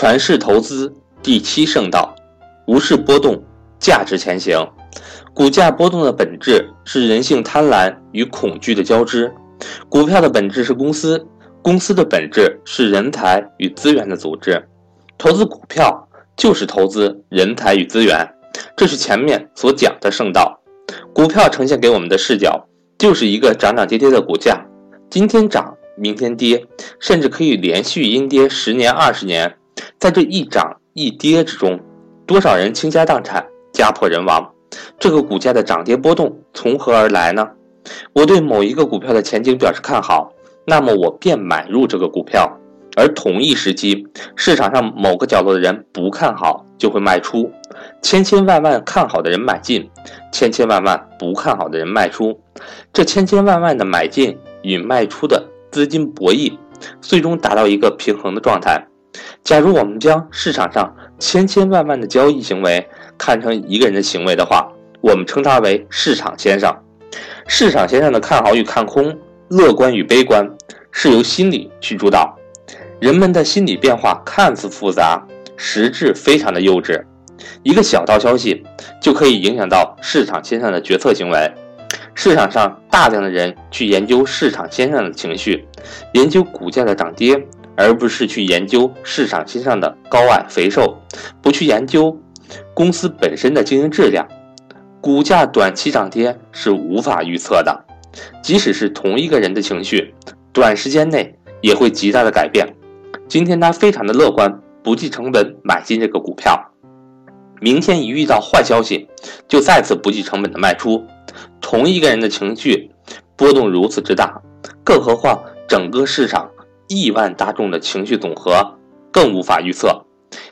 传世投资第七圣道：无视波动，价值前行。股价波动的本质是人性贪婪与恐惧的交织。股票的本质是公司，公司的本质是人才与资源的组织。投资股票就是投资人才与资源，这是前面所讲的圣道。股票呈现给我们的视角就是一个涨涨跌跌的股价，今天涨，明天跌，甚至可以连续阴跌十年、二十年。在这一涨一跌之中，多少人倾家荡产、家破人亡？这个股价的涨跌波动从何而来呢？我对某一个股票的前景表示看好，那么我便买入这个股票；而同一时期，市场上某个角落的人不看好，就会卖出。千千万万看好的人买进，千千万万不看好的人卖出。这千千万万的买进与卖出的资金博弈，最终达到一个平衡的状态。假如我们将市场上千千万万的交易行为看成一个人的行为的话，我们称他为市场先生。市场先生的看好与看空、乐观与悲观，是由心理去主导。人们的心理变化看似复杂，实质非常的幼稚。一个小道消息就可以影响到市场先生的决策行为。市场上大量的人去研究市场先生的情绪，研究股价的涨跌。而不是去研究市场心上的高矮肥瘦，不去研究公司本身的经营质量，股价短期涨跌是无法预测的。即使是同一个人的情绪，短时间内也会极大的改变。今天他非常的乐观，不计成本买进这个股票，明天一遇到坏消息，就再次不计成本的卖出。同一个人的情绪波动如此之大，更何况整个市场。亿万大众的情绪总和更无法预测，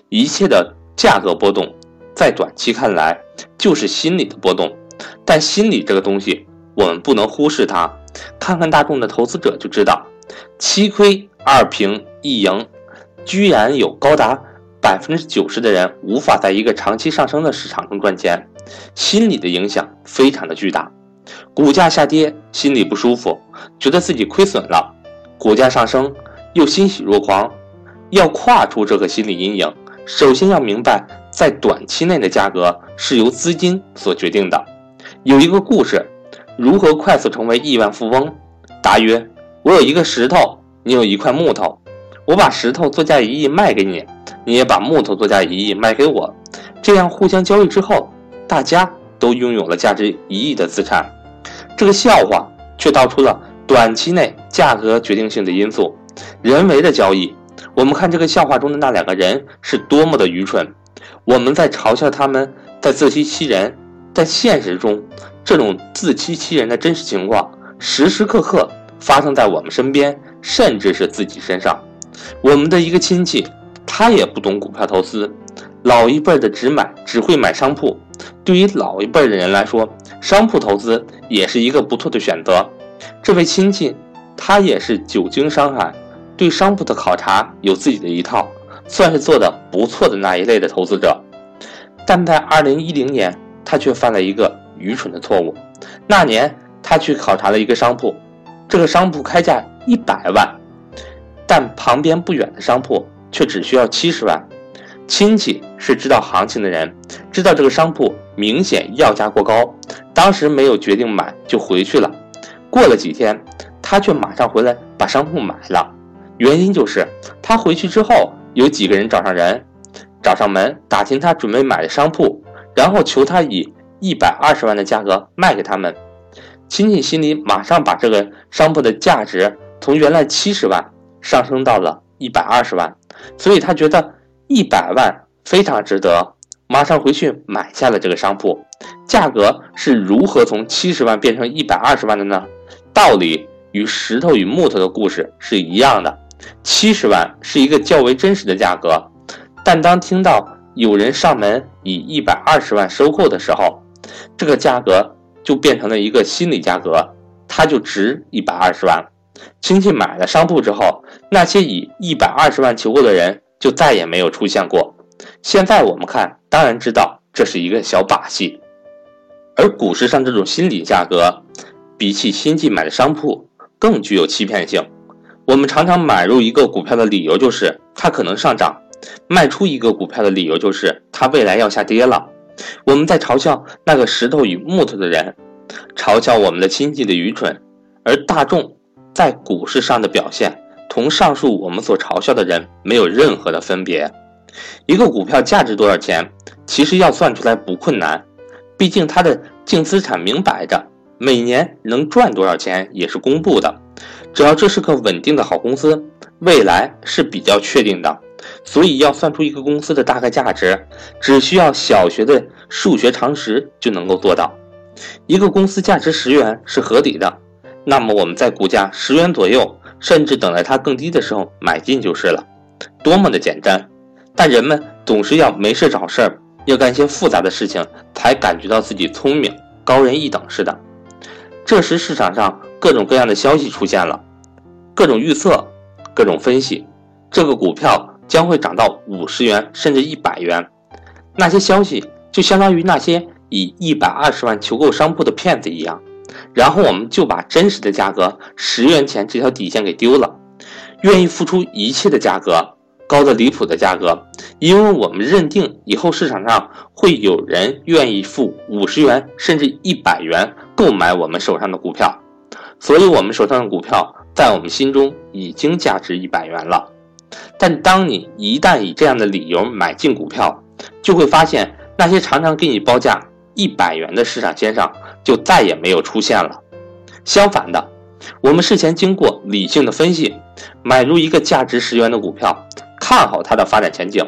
一切的价格波动，在短期看来就是心理的波动。但心理这个东西，我们不能忽视它。看看大众的投资者就知道，七亏二平一赢，居然有高达百分之九十的人无法在一个长期上升的市场中赚钱。心理的影响非常的巨大，股价下跌，心里不舒服，觉得自己亏损了；股价上升。又欣喜若狂，要跨出这个心理阴影，首先要明白，在短期内的价格是由资金所决定的。有一个故事，如何快速成为亿万富翁？答曰：我有一个石头，你有一块木头，我把石头作价一亿卖给你，你也把木头作价一亿卖给我，这样互相交易之后，大家都拥有了价值一亿的资产。这个笑话却道出了短期内价格决定性的因素。人为的交易，我们看这个笑话中的那两个人是多么的愚蠢。我们在嘲笑他们在自欺欺人，在现实中，这种自欺欺人的真实情况时时刻刻发生在我们身边，甚至是自己身上。我们的一个亲戚，他也不懂股票投资，老一辈的只买只会买商铺。对于老一辈的人来说，商铺投资也是一个不错的选择。这位亲戚，他也是久经商海。对商铺的考察有自己的一套，算是做的不错的那一类的投资者。但在二零一零年，他却犯了一个愚蠢的错误。那年他去考察了一个商铺，这个商铺开价一百万，但旁边不远的商铺却只需要七十万。亲戚是知道行情的人，知道这个商铺明显要价过高，当时没有决定买就回去了。过了几天，他却马上回来把商铺买了。原因就是他回去之后，有几个人找上人，找上门打听他准备买的商铺，然后求他以一百二十万的价格卖给他们。亲戚心里马上把这个商铺的价值从原来七十万上升到了一百二十万，所以他觉得一百万非常值得，马上回去买下了这个商铺。价格是如何从七十万变成一百二十万的呢？道理与石头与木头的故事是一样的。七十万是一个较为真实的价格，但当听到有人上门以一百二十万收购的时候，这个价格就变成了一个心理价格，它就值一百二十万。亲戚买了商铺之后，那些以一百二十万求购的人就再也没有出现过。现在我们看，当然知道这是一个小把戏，而股市上这种心理价格，比起亲戚买的商铺更具有欺骗性。我们常常买入一个股票的理由就是它可能上涨，卖出一个股票的理由就是它未来要下跌了。我们在嘲笑那个石头与木头的人，嘲笑我们的亲戚的愚蠢，而大众在股市上的表现同上述我们所嘲笑的人没有任何的分别。一个股票价值多少钱，其实要算出来不困难，毕竟它的净资产明摆着，每年能赚多少钱也是公布的。只要这是个稳定的好公司，未来是比较确定的。所以要算出一个公司的大概价值，只需要小学的数学常识就能够做到。一个公司价值十元是合理的，那么我们在股价十元左右，甚至等待它更低的时候买进就是了，多么的简单！但人们总是要没事找事儿，要干些复杂的事情，才感觉到自己聪明、高人一等似的。这时市场上各种各样的消息出现了，各种预测，各种分析，这个股票。将会涨到五十元甚至一百元，那些消息就相当于那些以一百二十万求购商铺的骗子一样，然后我们就把真实的价格十元钱这条底线给丢了，愿意付出一切的价格，高的离谱的价格，因为我们认定以后市场上会有人愿意付五十元甚至一百元购买我们手上的股票，所以我们手上的股票在我们心中已经价值一百元了。但当你一旦以这样的理由买进股票，就会发现那些常常给你报价一百元的市场先生就再也没有出现了。相反的，我们事前经过理性的分析，买入一个价值十元的股票，看好它的发展前景，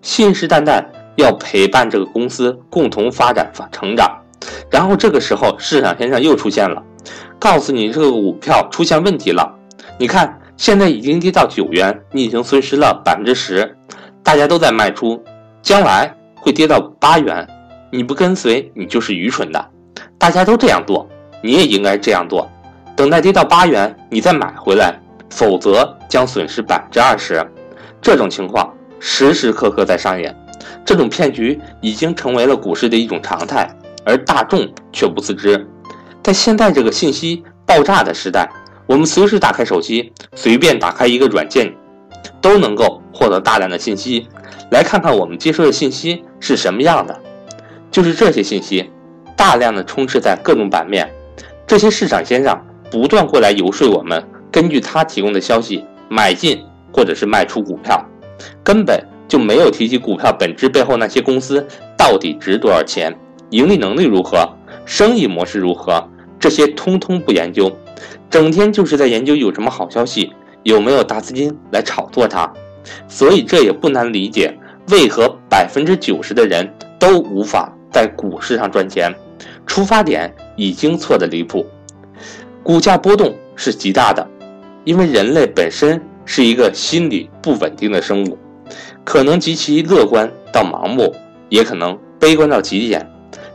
信誓旦旦要陪伴这个公司共同发展发成长。然后这个时候市场先生又出现了，告诉你这个股票出现问题了，你看。现在已经跌到九元，你已经损失了百分之十，大家都在卖出，将来会跌到八元，你不跟随你就是愚蠢的。大家都这样做，你也应该这样做，等待跌到八元你再买回来，否则将损失百分之二十。这种情况时时刻刻在上演，这种骗局已经成为了股市的一种常态，而大众却不自知。在现在这个信息爆炸的时代。我们随时打开手机，随便打开一个软件，都能够获得大量的信息。来看看我们接收的信息是什么样的，就是这些信息，大量的充斥在各种版面。这些市场先生不断过来游说我们，根据他提供的消息买进或者是卖出股票，根本就没有提及股票本质背后那些公司到底值多少钱，盈利能力如何，生意模式如何，这些通通不研究。整天就是在研究有什么好消息，有没有大资金来炒作它，所以这也不难理解为何百分之九十的人都无法在股市上赚钱。出发点已经错的离谱，股价波动是极大的，因为人类本身是一个心理不稳定的生物，可能极其乐观到盲目，也可能悲观到极点，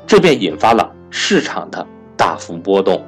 这便引发了市场的大幅波动。